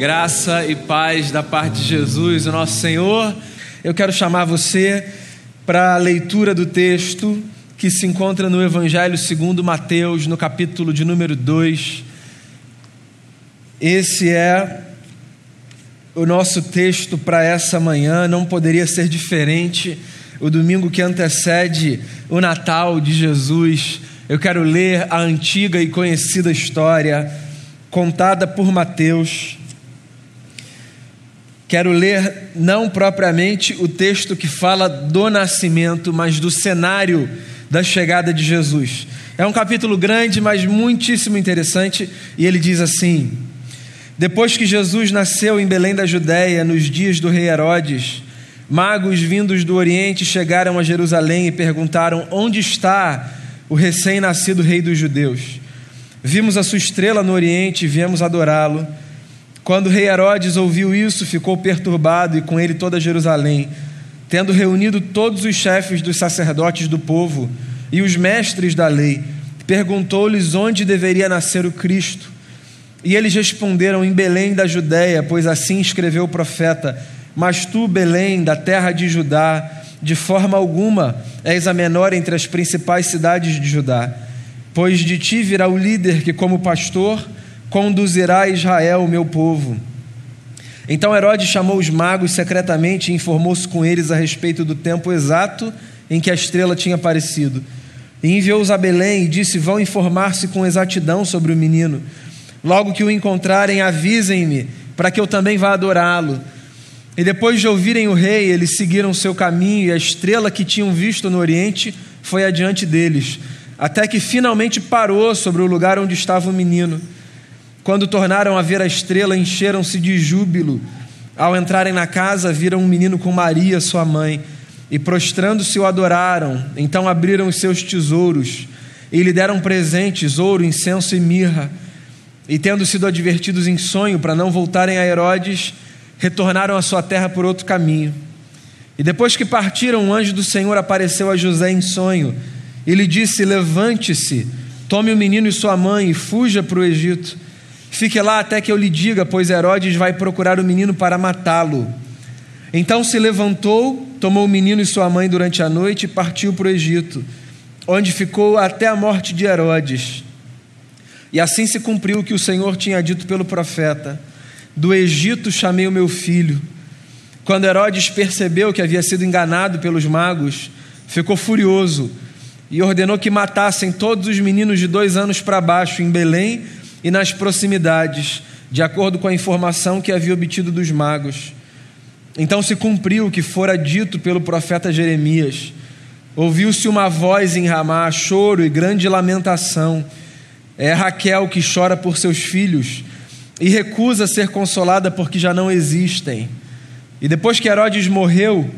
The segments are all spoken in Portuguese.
Graça e paz da parte de Jesus, o nosso Senhor. Eu quero chamar você para a leitura do texto que se encontra no Evangelho segundo Mateus, no capítulo de número 2. Esse é o nosso texto para essa manhã, não poderia ser diferente. O domingo que antecede o Natal de Jesus, eu quero ler a antiga e conhecida história contada por Mateus Quero ler não propriamente o texto que fala do nascimento, mas do cenário da chegada de Jesus. É um capítulo grande, mas muitíssimo interessante, e ele diz assim: Depois que Jesus nasceu em Belém da Judéia, nos dias do rei Herodes, magos vindos do Oriente chegaram a Jerusalém e perguntaram: Onde está o recém-nascido rei dos judeus? Vimos a sua estrela no Oriente e viemos adorá-lo. Quando o rei Herodes ouviu isso, ficou perturbado e com ele toda Jerusalém. Tendo reunido todos os chefes dos sacerdotes do povo e os mestres da lei, perguntou-lhes onde deveria nascer o Cristo. E eles responderam: Em Belém da Judéia, pois assim escreveu o profeta: Mas tu, Belém, da terra de Judá, de forma alguma és a menor entre as principais cidades de Judá, pois de ti virá o líder que, como pastor, conduzirá Israel, meu povo. Então Herodes chamou os magos secretamente e informou-se com eles a respeito do tempo exato em que a estrela tinha aparecido. E enviou-os a Belém e disse: Vão informar-se com exatidão sobre o menino. Logo que o encontrarem, avisem-me, para que eu também vá adorá-lo. E depois de ouvirem o rei, eles seguiram seu caminho, e a estrela que tinham visto no oriente foi adiante deles, até que finalmente parou sobre o lugar onde estava o menino. Quando tornaram a ver a estrela, encheram-se de júbilo. Ao entrarem na casa, viram um menino com Maria, sua mãe, e prostrando-se o adoraram. Então abriram os seus tesouros e lhe deram presentes: ouro, incenso e mirra. E tendo sido advertidos em sonho para não voltarem a Herodes, retornaram à sua terra por outro caminho. E depois que partiram, um anjo do Senhor apareceu a José em sonho e lhe disse: Levante-se, tome o menino e sua mãe e fuja para o Egito Fique lá até que eu lhe diga, pois Herodes vai procurar o menino para matá-lo. Então se levantou, tomou o menino e sua mãe durante a noite e partiu para o Egito, onde ficou até a morte de Herodes. E assim se cumpriu o que o Senhor tinha dito pelo profeta: Do Egito chamei o meu filho. Quando Herodes percebeu que havia sido enganado pelos magos, ficou furioso e ordenou que matassem todos os meninos de dois anos para baixo em Belém e nas proximidades, de acordo com a informação que havia obtido dos magos. Então se cumpriu o que fora dito pelo profeta Jeremias. Ouviu-se uma voz em Ramá, choro e grande lamentação. É Raquel que chora por seus filhos e recusa ser consolada porque já não existem. E depois que Herodes morreu,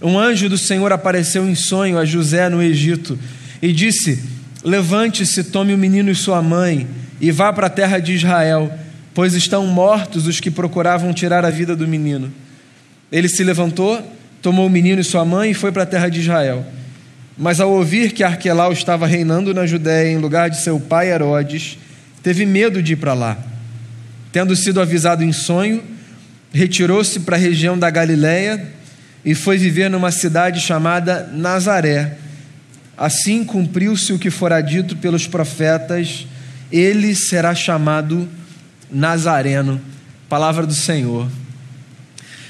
um anjo do Senhor apareceu em sonho a José no Egito e disse: Levante-se, tome o menino e sua mãe e vá para a terra de Israel, pois estão mortos os que procuravam tirar a vida do menino. Ele se levantou, tomou o menino e sua mãe e foi para a terra de Israel. Mas ao ouvir que Arquelau estava reinando na Judéia em lugar de seu pai Herodes, teve medo de ir para lá. Tendo sido avisado em sonho, retirou-se para a região da Galiléia e foi viver numa cidade chamada Nazaré. Assim cumpriu-se o que fora dito pelos profetas ele será chamado Nazareno. Palavra do Senhor.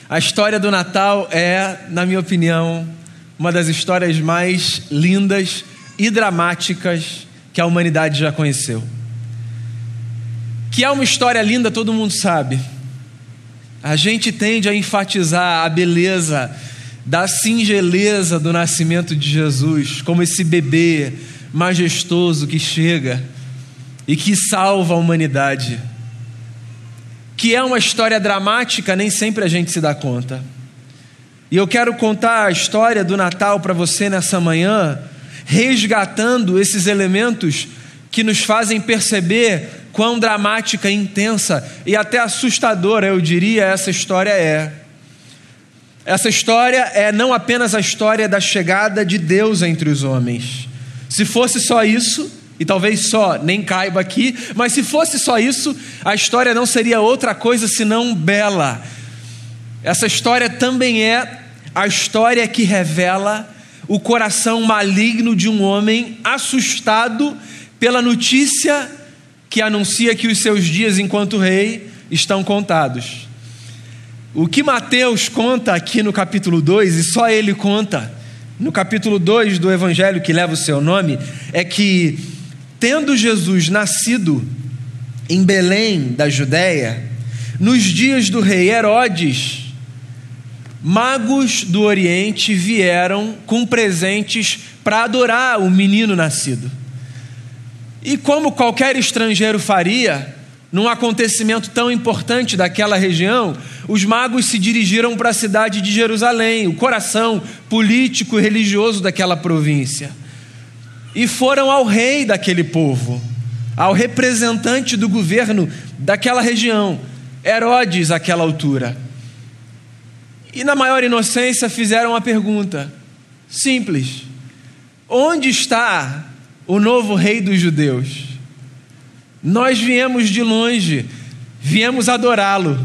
A história do Natal é, na minha opinião, uma das histórias mais lindas e dramáticas que a humanidade já conheceu. Que é uma história linda, todo mundo sabe. A gente tende a enfatizar a beleza da singeleza do nascimento de Jesus, como esse bebê majestoso que chega e que salva a humanidade. Que é uma história dramática, nem sempre a gente se dá conta. E eu quero contar a história do Natal para você nessa manhã, resgatando esses elementos que nos fazem perceber quão dramática, intensa e até assustadora, eu diria, essa história é. Essa história é não apenas a história da chegada de Deus entre os homens. Se fosse só isso, e talvez só nem caiba aqui, mas se fosse só isso, a história não seria outra coisa senão bela. Essa história também é a história que revela o coração maligno de um homem assustado pela notícia que anuncia que os seus dias enquanto rei estão contados. O que Mateus conta aqui no capítulo 2, e só ele conta, no capítulo 2 do evangelho que leva o seu nome, é que Tendo Jesus nascido em Belém da Judéia, nos dias do rei Herodes, magos do Oriente vieram com presentes para adorar o menino nascido. E como qualquer estrangeiro faria, num acontecimento tão importante daquela região, os magos se dirigiram para a cidade de Jerusalém, o coração político e religioso daquela província e foram ao rei daquele povo, ao representante do governo daquela região, Herodes, àquela altura. E na maior inocência fizeram a pergunta simples: onde está o novo rei dos judeus? Nós viemos de longe, viemos adorá-lo.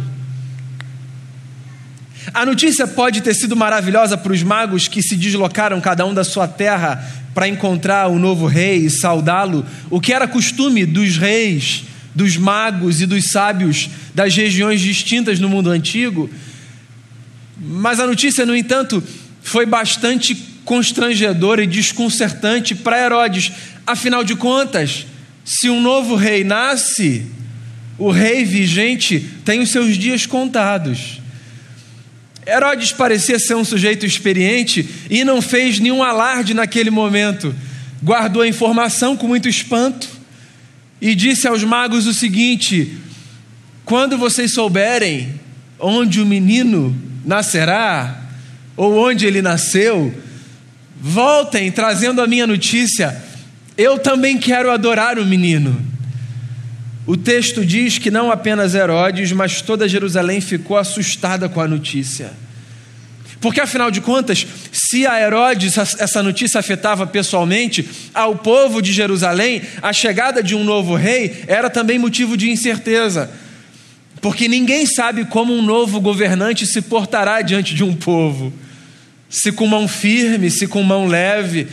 A notícia pode ter sido maravilhosa para os magos que se deslocaram cada um da sua terra para encontrar o novo rei e saudá-lo, o que era costume dos reis, dos magos e dos sábios das regiões distintas no mundo antigo. Mas a notícia, no entanto, foi bastante constrangedora e desconcertante para Herodes. Afinal de contas, se um novo rei nasce, o rei vigente tem os seus dias contados. Herodes parecia ser um sujeito experiente e não fez nenhum alarde naquele momento. Guardou a informação com muito espanto e disse aos magos o seguinte: Quando vocês souberem onde o menino nascerá, ou onde ele nasceu, voltem trazendo a minha notícia. Eu também quero adorar o menino. O texto diz que não apenas Herodes, mas toda Jerusalém ficou assustada com a notícia. Porque afinal de contas, se a Herodes essa notícia afetava pessoalmente, ao povo de Jerusalém, a chegada de um novo rei era também motivo de incerteza. Porque ninguém sabe como um novo governante se portará diante de um povo. Se com mão firme, se com mão leve,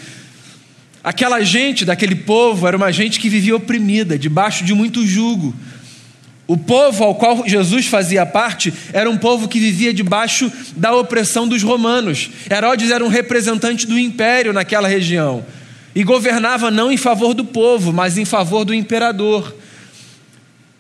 Aquela gente daquele povo era uma gente que vivia oprimida, debaixo de muito jugo. O povo ao qual Jesus fazia parte era um povo que vivia debaixo da opressão dos romanos. Herodes era um representante do império naquela região e governava não em favor do povo, mas em favor do imperador.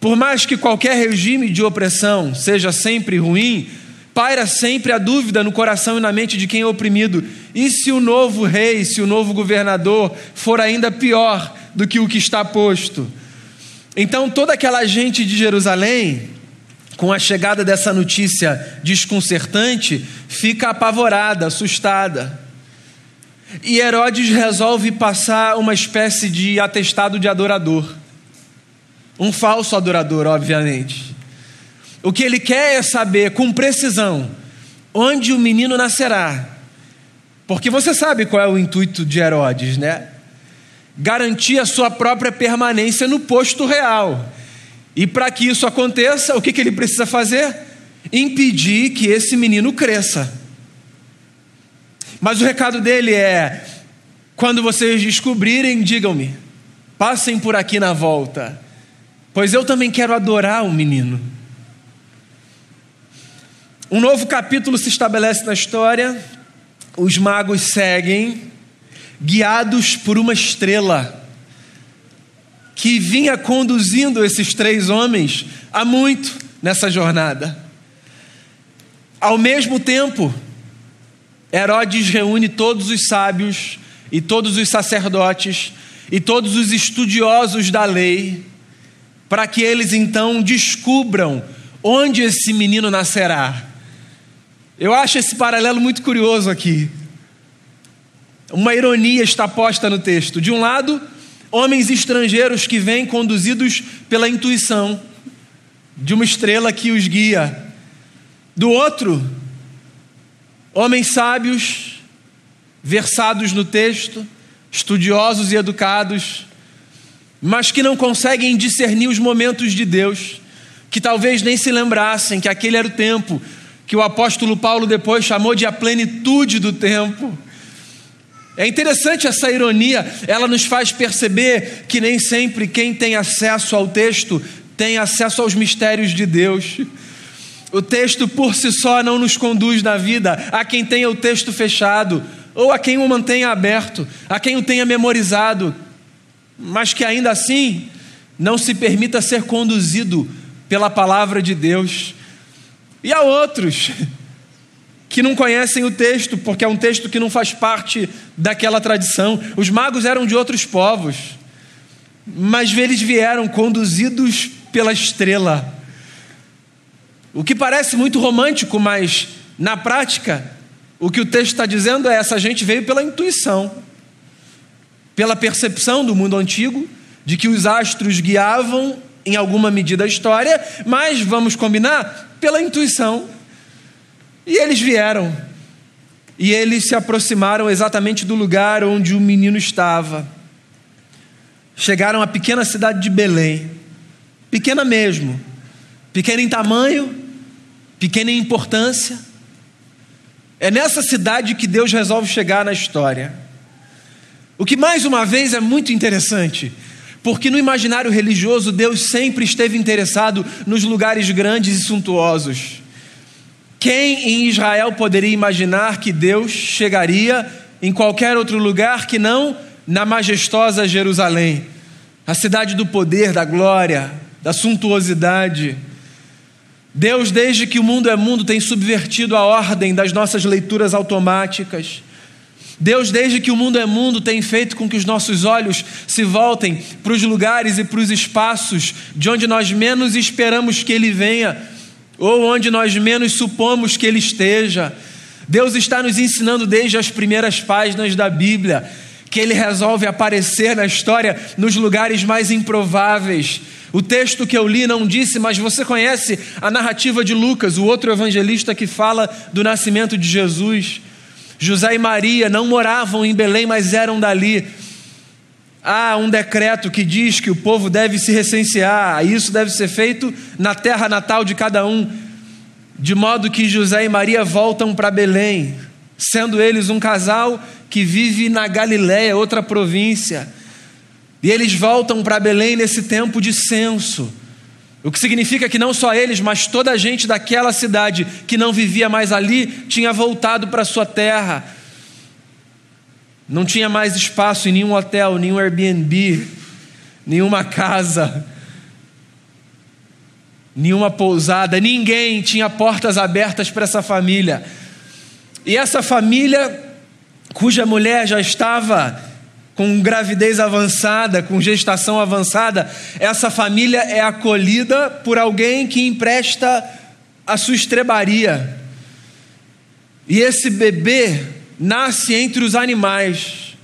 Por mais que qualquer regime de opressão seja sempre ruim, paira sempre a dúvida no coração e na mente de quem é oprimido: e se o novo rei, se o novo governador for ainda pior do que o que está posto? Então, toda aquela gente de Jerusalém, com a chegada dessa notícia desconcertante, fica apavorada, assustada. E Herodes resolve passar uma espécie de atestado de adorador. Um falso adorador, obviamente. O que ele quer é saber com precisão onde o menino nascerá. Porque você sabe qual é o intuito de Herodes, né? Garantir a sua própria permanência no posto real. E para que isso aconteça, o que, que ele precisa fazer? Impedir que esse menino cresça. Mas o recado dele é: quando vocês descobrirem, digam-me, passem por aqui na volta, pois eu também quero adorar o menino. Um novo capítulo se estabelece na história. Os magos seguem, guiados por uma estrela que vinha conduzindo esses três homens há muito nessa jornada. Ao mesmo tempo, Herodes reúne todos os sábios e todos os sacerdotes e todos os estudiosos da lei, para que eles então descubram onde esse menino nascerá. Eu acho esse paralelo muito curioso aqui. Uma ironia está posta no texto. De um lado, homens estrangeiros que vêm conduzidos pela intuição de uma estrela que os guia. Do outro, homens sábios, versados no texto, estudiosos e educados, mas que não conseguem discernir os momentos de Deus, que talvez nem se lembrassem que aquele era o tempo que o apóstolo Paulo depois chamou de a plenitude do tempo. É interessante essa ironia, ela nos faz perceber que nem sempre quem tem acesso ao texto tem acesso aos mistérios de Deus. O texto por si só não nos conduz na vida, a quem tenha o texto fechado, ou a quem o mantenha aberto, a quem o tenha memorizado, mas que ainda assim não se permita ser conduzido pela palavra de Deus. E há outros que não conhecem o texto, porque é um texto que não faz parte daquela tradição. Os magos eram de outros povos, mas eles vieram conduzidos pela estrela. O que parece muito romântico, mas na prática, o que o texto está dizendo é: essa gente veio pela intuição pela percepção do mundo antigo de que os astros guiavam em alguma medida a história, mas vamos combinar pela intuição. E eles vieram. E eles se aproximaram exatamente do lugar onde o menino estava. Chegaram à pequena cidade de Belém. Pequena mesmo. Pequena em tamanho, pequena em importância. É nessa cidade que Deus resolve chegar na história. O que mais uma vez é muito interessante, porque no imaginário religioso Deus sempre esteve interessado nos lugares grandes e suntuosos. Quem em Israel poderia imaginar que Deus chegaria em qualquer outro lugar que não na majestosa Jerusalém, a cidade do poder, da glória, da suntuosidade? Deus, desde que o mundo é mundo, tem subvertido a ordem das nossas leituras automáticas Deus, desde que o mundo é mundo, tem feito com que os nossos olhos se voltem para os lugares e para os espaços de onde nós menos esperamos que Ele venha, ou onde nós menos supomos que Ele esteja. Deus está nos ensinando desde as primeiras páginas da Bíblia que Ele resolve aparecer na história nos lugares mais improváveis. O texto que eu li não disse, mas você conhece a narrativa de Lucas, o outro evangelista que fala do nascimento de Jesus. José e Maria não moravam em Belém, mas eram dali. Há um decreto que diz que o povo deve se recensear, isso deve ser feito na terra natal de cada um, de modo que José e Maria voltam para Belém, sendo eles um casal que vive na Galiléia, outra província. E eles voltam para Belém nesse tempo de censo. O que significa que não só eles, mas toda a gente daquela cidade que não vivia mais ali tinha voltado para sua terra. Não tinha mais espaço em nenhum hotel, nenhum Airbnb, nenhuma casa, nenhuma pousada, ninguém tinha portas abertas para essa família. E essa família, cuja mulher já estava com gravidez avançada, com gestação avançada, essa família é acolhida por alguém que empresta a sua estrebaria. E esse bebê nasce entre os animais.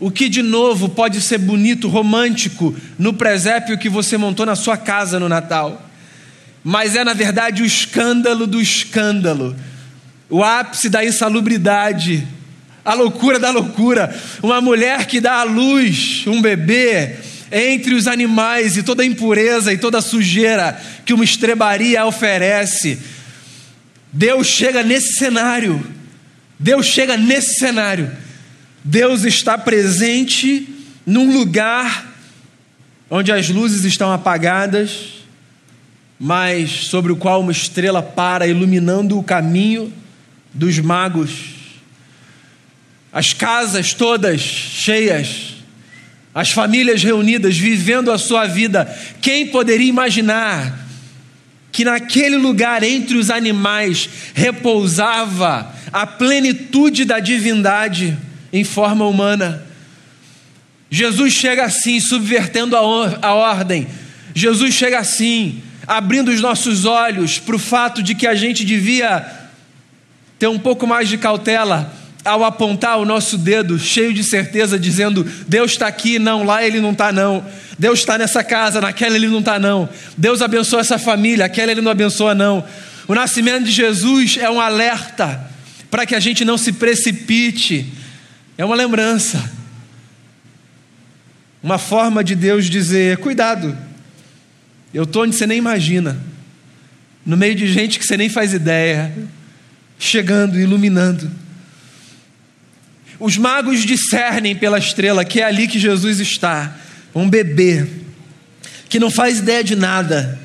O que de novo pode ser bonito, romântico no presépio que você montou na sua casa no Natal. Mas é na verdade o escândalo do escândalo, o ápice da insalubridade a loucura da loucura. Uma mulher que dá à luz um bebê entre os animais e toda a impureza e toda a sujeira que uma estrebaria oferece. Deus chega nesse cenário. Deus chega nesse cenário. Deus está presente num lugar onde as luzes estão apagadas, mas sobre o qual uma estrela para iluminando o caminho dos magos as casas todas cheias, as famílias reunidas, vivendo a sua vida. Quem poderia imaginar que naquele lugar entre os animais repousava a plenitude da divindade em forma humana? Jesus chega assim, subvertendo a, a ordem. Jesus chega assim, abrindo os nossos olhos para o fato de que a gente devia ter um pouco mais de cautela ao apontar o nosso dedo cheio de certeza, dizendo: Deus está aqui, não, lá ele não está, não. Deus está nessa casa, naquela ele não está, não. Deus abençoa essa família, aquela ele não abençoa, não. O nascimento de Jesus é um alerta para que a gente não se precipite, é uma lembrança. uma forma de Deus dizer: cuidado, eu estou onde você nem imagina, no meio de gente que você nem faz ideia, chegando, iluminando. Os magos discernem pela estrela que é ali que Jesus está, um bebê que não faz ideia de nada,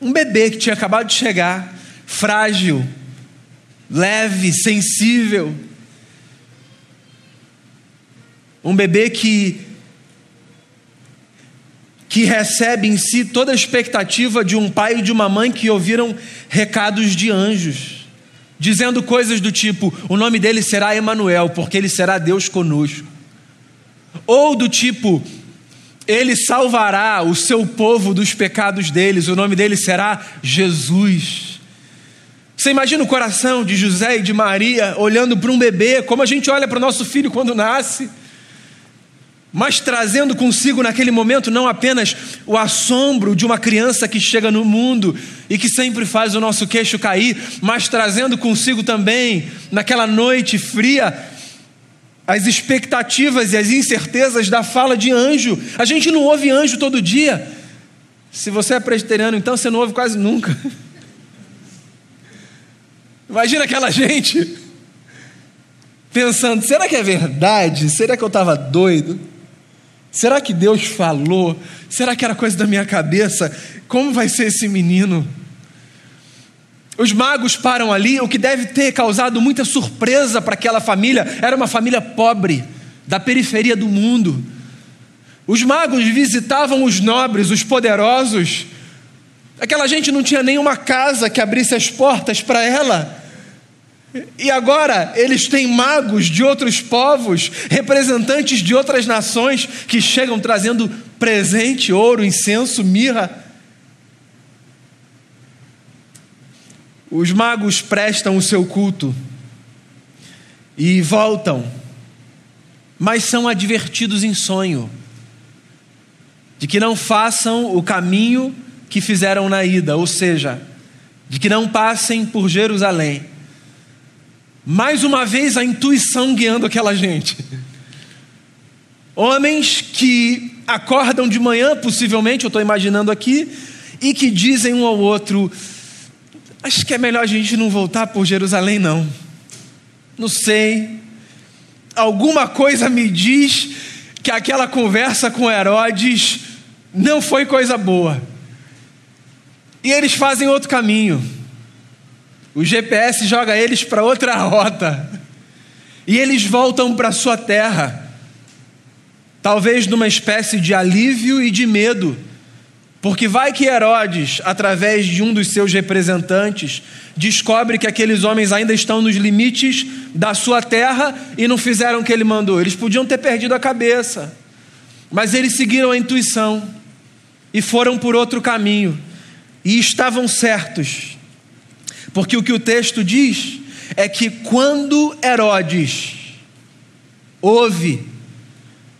um bebê que tinha acabado de chegar, frágil, leve, sensível, um bebê que que recebe em si toda a expectativa de um pai e de uma mãe que ouviram recados de anjos, dizendo coisas do tipo: o nome dele será Emanuel, porque ele será Deus conosco. Ou do tipo: ele salvará o seu povo dos pecados deles, o nome dele será Jesus. Você imagina o coração de José e de Maria olhando para um bebê, como a gente olha para o nosso filho quando nasce mas trazendo consigo naquele momento não apenas o assombro de uma criança que chega no mundo e que sempre faz o nosso queixo cair, mas trazendo consigo também, naquela noite fria, as expectativas e as incertezas da fala de anjo. A gente não ouve anjo todo dia. Se você é presbiteriano, então você não ouve quase nunca. Imagina aquela gente pensando: será que é verdade? Será que eu estava doido? Será que Deus falou? Será que era coisa da minha cabeça? Como vai ser esse menino? Os magos param ali, o que deve ter causado muita surpresa para aquela família. Era uma família pobre, da periferia do mundo. Os magos visitavam os nobres, os poderosos. Aquela gente não tinha nenhuma casa que abrisse as portas para ela. E agora eles têm magos de outros povos, representantes de outras nações que chegam trazendo presente, ouro, incenso, mirra. Os magos prestam o seu culto e voltam, mas são advertidos em sonho de que não façam o caminho que fizeram na ida, ou seja, de que não passem por Jerusalém mais uma vez a intuição guiando aquela gente. Homens que acordam de manhã, possivelmente, eu estou imaginando aqui, e que dizem um ao outro: Acho que é melhor a gente não voltar por Jerusalém, não. Não sei. Alguma coisa me diz que aquela conversa com Herodes não foi coisa boa. E eles fazem outro caminho. O GPS joga eles para outra rota. E eles voltam para sua terra. Talvez numa espécie de alívio e de medo. Porque vai que Herodes, através de um dos seus representantes, descobre que aqueles homens ainda estão nos limites da sua terra e não fizeram o que ele mandou. Eles podiam ter perdido a cabeça, mas eles seguiram a intuição e foram por outro caminho e estavam certos porque o que o texto diz é que quando Herodes ouve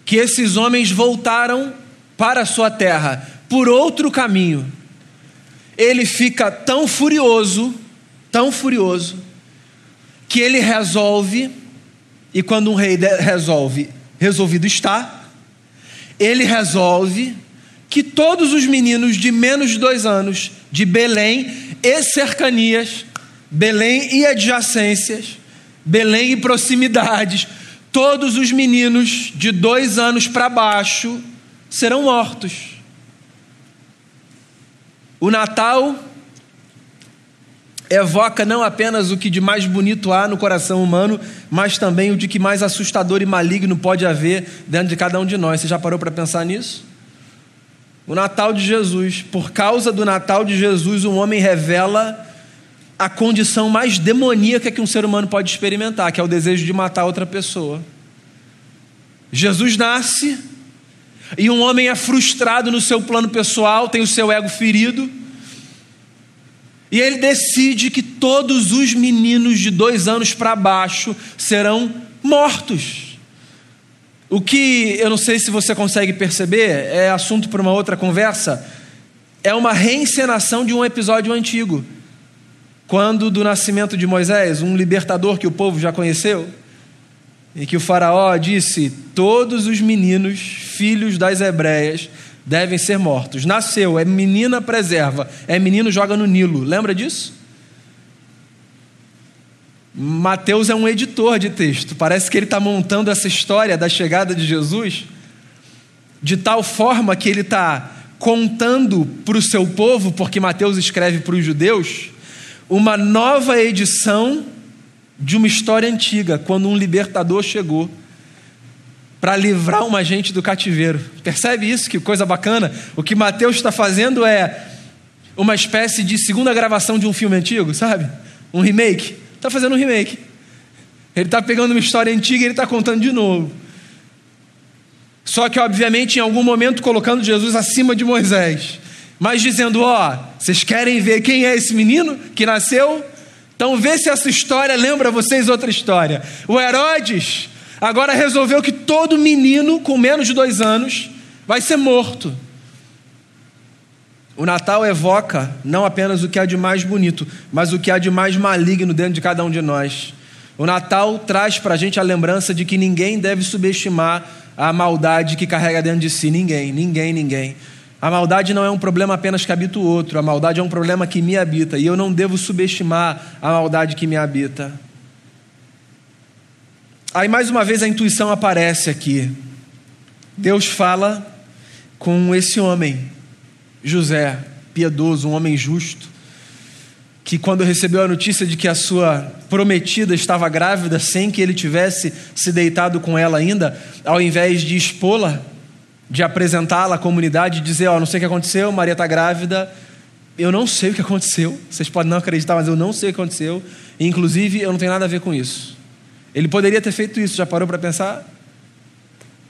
que esses homens voltaram para sua terra por outro caminho, ele fica tão furioso, tão furioso, que ele resolve, e quando um rei resolve, resolvido está, ele resolve que todos os meninos de menos de dois anos de Belém e cercanias, Belém e adjacências, Belém e proximidades, todos os meninos de dois anos para baixo serão mortos. O Natal evoca não apenas o que de mais bonito há no coração humano, mas também o de que mais assustador e maligno pode haver dentro de cada um de nós. Você já parou para pensar nisso? O Natal de Jesus, por causa do Natal de Jesus, um homem revela a condição mais demoníaca que um ser humano pode experimentar, que é o desejo de matar outra pessoa. Jesus nasce e um homem é frustrado no seu plano pessoal, tem o seu ego ferido, e ele decide que todos os meninos de dois anos para baixo serão mortos. O que eu não sei se você consegue perceber, é assunto para uma outra conversa, é uma reencenação de um episódio antigo. Quando do nascimento de Moisés, um libertador que o povo já conheceu, em que o Faraó disse: Todos os meninos, filhos das hebreias, devem ser mortos. Nasceu, é menina preserva, é menino joga no Nilo. Lembra disso? Mateus é um editor de texto. Parece que ele está montando essa história da chegada de Jesus de tal forma que ele está contando para o seu povo, porque Mateus escreve para os judeus, uma nova edição de uma história antiga, quando um libertador chegou para livrar uma gente do cativeiro. Percebe isso? Que coisa bacana. O que Mateus está fazendo é uma espécie de segunda gravação de um filme antigo, sabe? Um remake. Está fazendo um remake. Ele está pegando uma história antiga e ele está contando de novo. Só que, obviamente, em algum momento colocando Jesus acima de Moisés. Mas dizendo: Ó, oh, vocês querem ver quem é esse menino que nasceu? Então vê se essa história lembra vocês outra história. O Herodes agora resolveu que todo menino com menos de dois anos vai ser morto. O Natal evoca não apenas o que há de mais bonito, mas o que há de mais maligno dentro de cada um de nós. O Natal traz para a gente a lembrança de que ninguém deve subestimar a maldade que carrega dentro de si. Ninguém, ninguém, ninguém. A maldade não é um problema apenas que habita o outro, a maldade é um problema que me habita, e eu não devo subestimar a maldade que me habita. Aí mais uma vez a intuição aparece aqui. Deus fala com esse homem, José, piedoso, um homem justo, que quando recebeu a notícia de que a sua prometida estava grávida sem que ele tivesse se deitado com ela ainda, ao invés de expô-la, de apresentá-la à comunidade dizer: Ó, oh, não sei o que aconteceu, Maria está grávida, eu não sei o que aconteceu, vocês podem não acreditar, mas eu não sei o que aconteceu, e, inclusive eu não tenho nada a ver com isso. Ele poderia ter feito isso, já parou para pensar?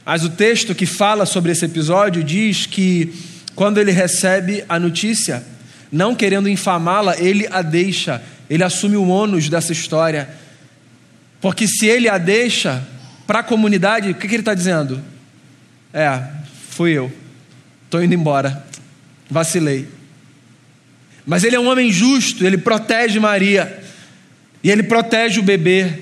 Mas o texto que fala sobre esse episódio diz que quando ele recebe a notícia, não querendo infamá-la, ele a deixa, ele assume o ônus dessa história. Porque se ele a deixa para a comunidade, o que, que ele está dizendo? É, fui eu, estou indo embora, vacilei. Mas ele é um homem justo, ele protege Maria, e ele protege o bebê.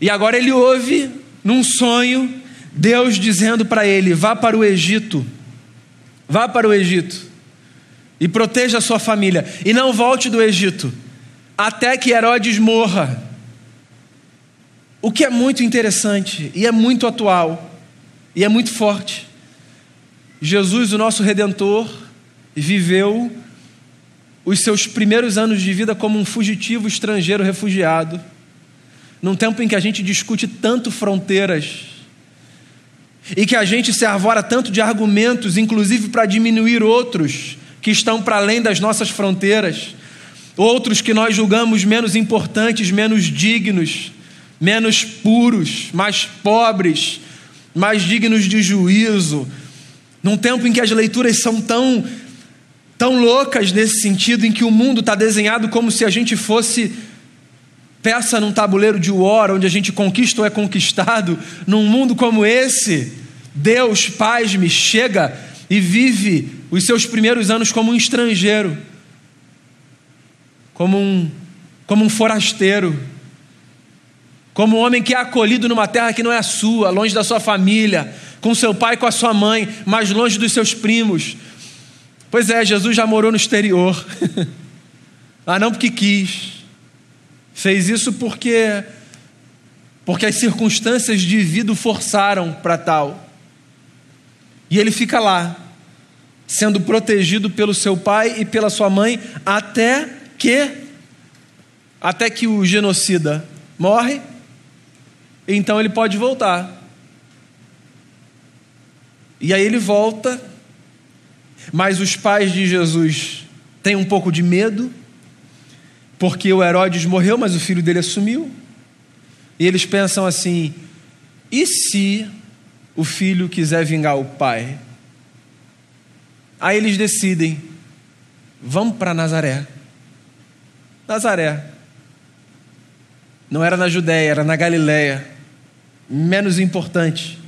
E agora ele ouve, num sonho, Deus dizendo para ele: vá para o Egito, vá para o Egito e proteja a sua família, e não volte do Egito, até que Herodes morra. O que é muito interessante, e é muito atual, e é muito forte. Jesus, o nosso redentor, viveu os seus primeiros anos de vida como um fugitivo estrangeiro refugiado, num tempo em que a gente discute tanto fronteiras, e que a gente se arvora tanto de argumentos, inclusive para diminuir outros, que estão para além das nossas fronteiras, outros que nós julgamos menos importantes, menos dignos, menos puros, mais pobres, mais dignos de juízo. Num tempo em que as leituras são tão tão loucas nesse sentido em que o mundo está desenhado como se a gente fosse peça num tabuleiro de war, onde a gente conquista ou é conquistado, num mundo como esse, Deus, paz me chega e vive os seus primeiros anos como um estrangeiro, como um, como um forasteiro, como um homem que é acolhido numa terra que não é a sua, longe da sua família, com seu pai com a sua mãe, mais longe dos seus primos. Pois é, Jesus já morou no exterior. ah, não porque quis. Fez isso porque porque as circunstâncias de vida o forçaram para tal. E ele fica lá, sendo protegido pelo seu pai e pela sua mãe, até que até que o genocida morre, então ele pode voltar. E aí ele volta, mas os pais de Jesus têm um pouco de medo, porque o Herodes morreu, mas o filho dele assumiu. E eles pensam assim: e se o filho quiser vingar o pai? Aí eles decidem: vamos para Nazaré. Nazaré. Não era na Judéia, era na Galiléia. Menos importante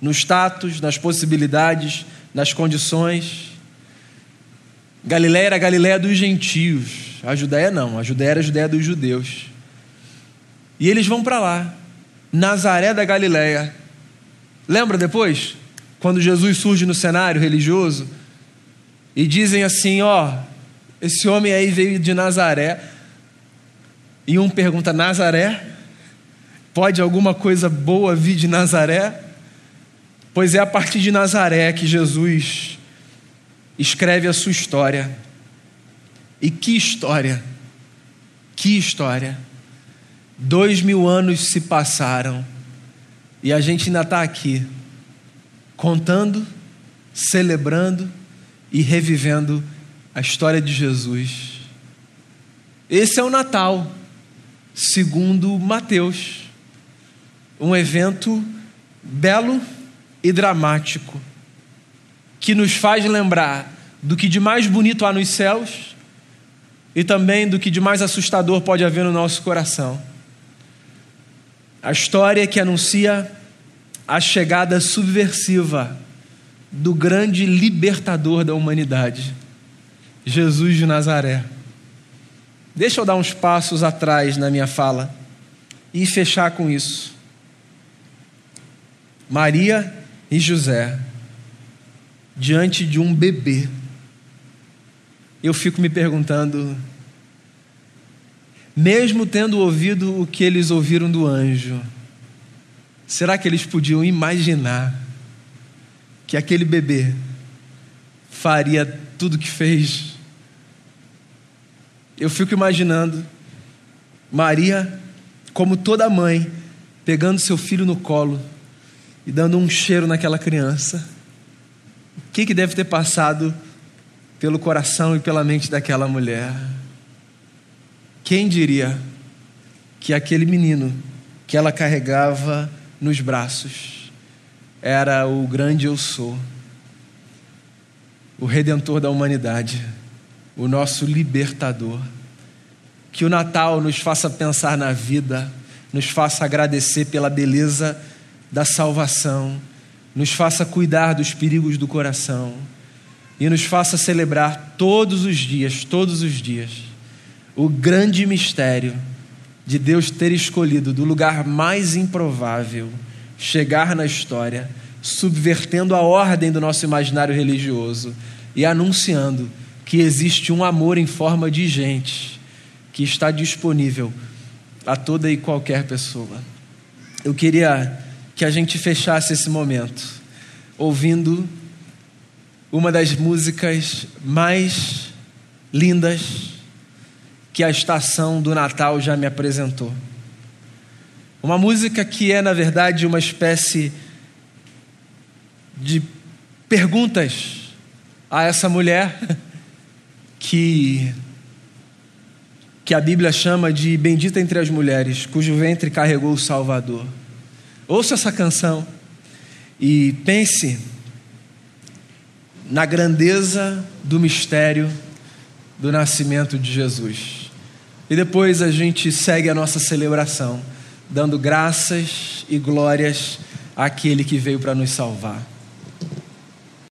no status, nas possibilidades, nas condições. Galiléia era a Galiléia dos gentios. A Judéia não, a Judéia era a Judéia dos judeus. E eles vão para lá. Nazaré da Galileia. Lembra depois? Quando Jesus surge no cenário religioso e dizem assim: Ó, esse homem aí veio de Nazaré. E um pergunta: Nazaré? Pode alguma coisa boa vir de Nazaré? Pois é a partir de Nazaré que Jesus escreve a sua história. E que história! Que história! Dois mil anos se passaram e a gente ainda está aqui, contando, celebrando e revivendo a história de Jesus. Esse é o Natal, segundo Mateus, um evento belo e dramático, que nos faz lembrar do que de mais bonito há nos céus e também do que de mais assustador pode haver no nosso coração. A história que anuncia a chegada subversiva do grande libertador da humanidade, Jesus de Nazaré. Deixa eu dar uns passos atrás na minha fala e fechar com isso. Maria e José, diante de um bebê, eu fico me perguntando, mesmo tendo ouvido o que eles ouviram do anjo, será que eles podiam imaginar que aquele bebê faria tudo o que fez? Eu fico imaginando Maria, como toda mãe, pegando seu filho no colo e dando um cheiro naquela criança. O que, que deve ter passado pelo coração e pela mente daquela mulher? Quem diria que aquele menino que ela carregava nos braços era o grande eu sou, o redentor da humanidade, o nosso libertador? Que o Natal nos faça pensar na vida, nos faça agradecer pela beleza da salvação, nos faça cuidar dos perigos do coração e nos faça celebrar todos os dias, todos os dias, o grande mistério de Deus ter escolhido do lugar mais improvável chegar na história, subvertendo a ordem do nosso imaginário religioso e anunciando que existe um amor em forma de gente que está disponível a toda e qualquer pessoa. Eu queria que a gente fechasse esse momento ouvindo uma das músicas mais lindas que a estação do Natal já me apresentou. Uma música que é, na verdade, uma espécie de perguntas a essa mulher que que a Bíblia chama de bendita entre as mulheres, cujo ventre carregou o Salvador. Ouça essa canção e pense na grandeza do mistério do nascimento de Jesus. E depois a gente segue a nossa celebração, dando graças e glórias àquele que veio para nos salvar.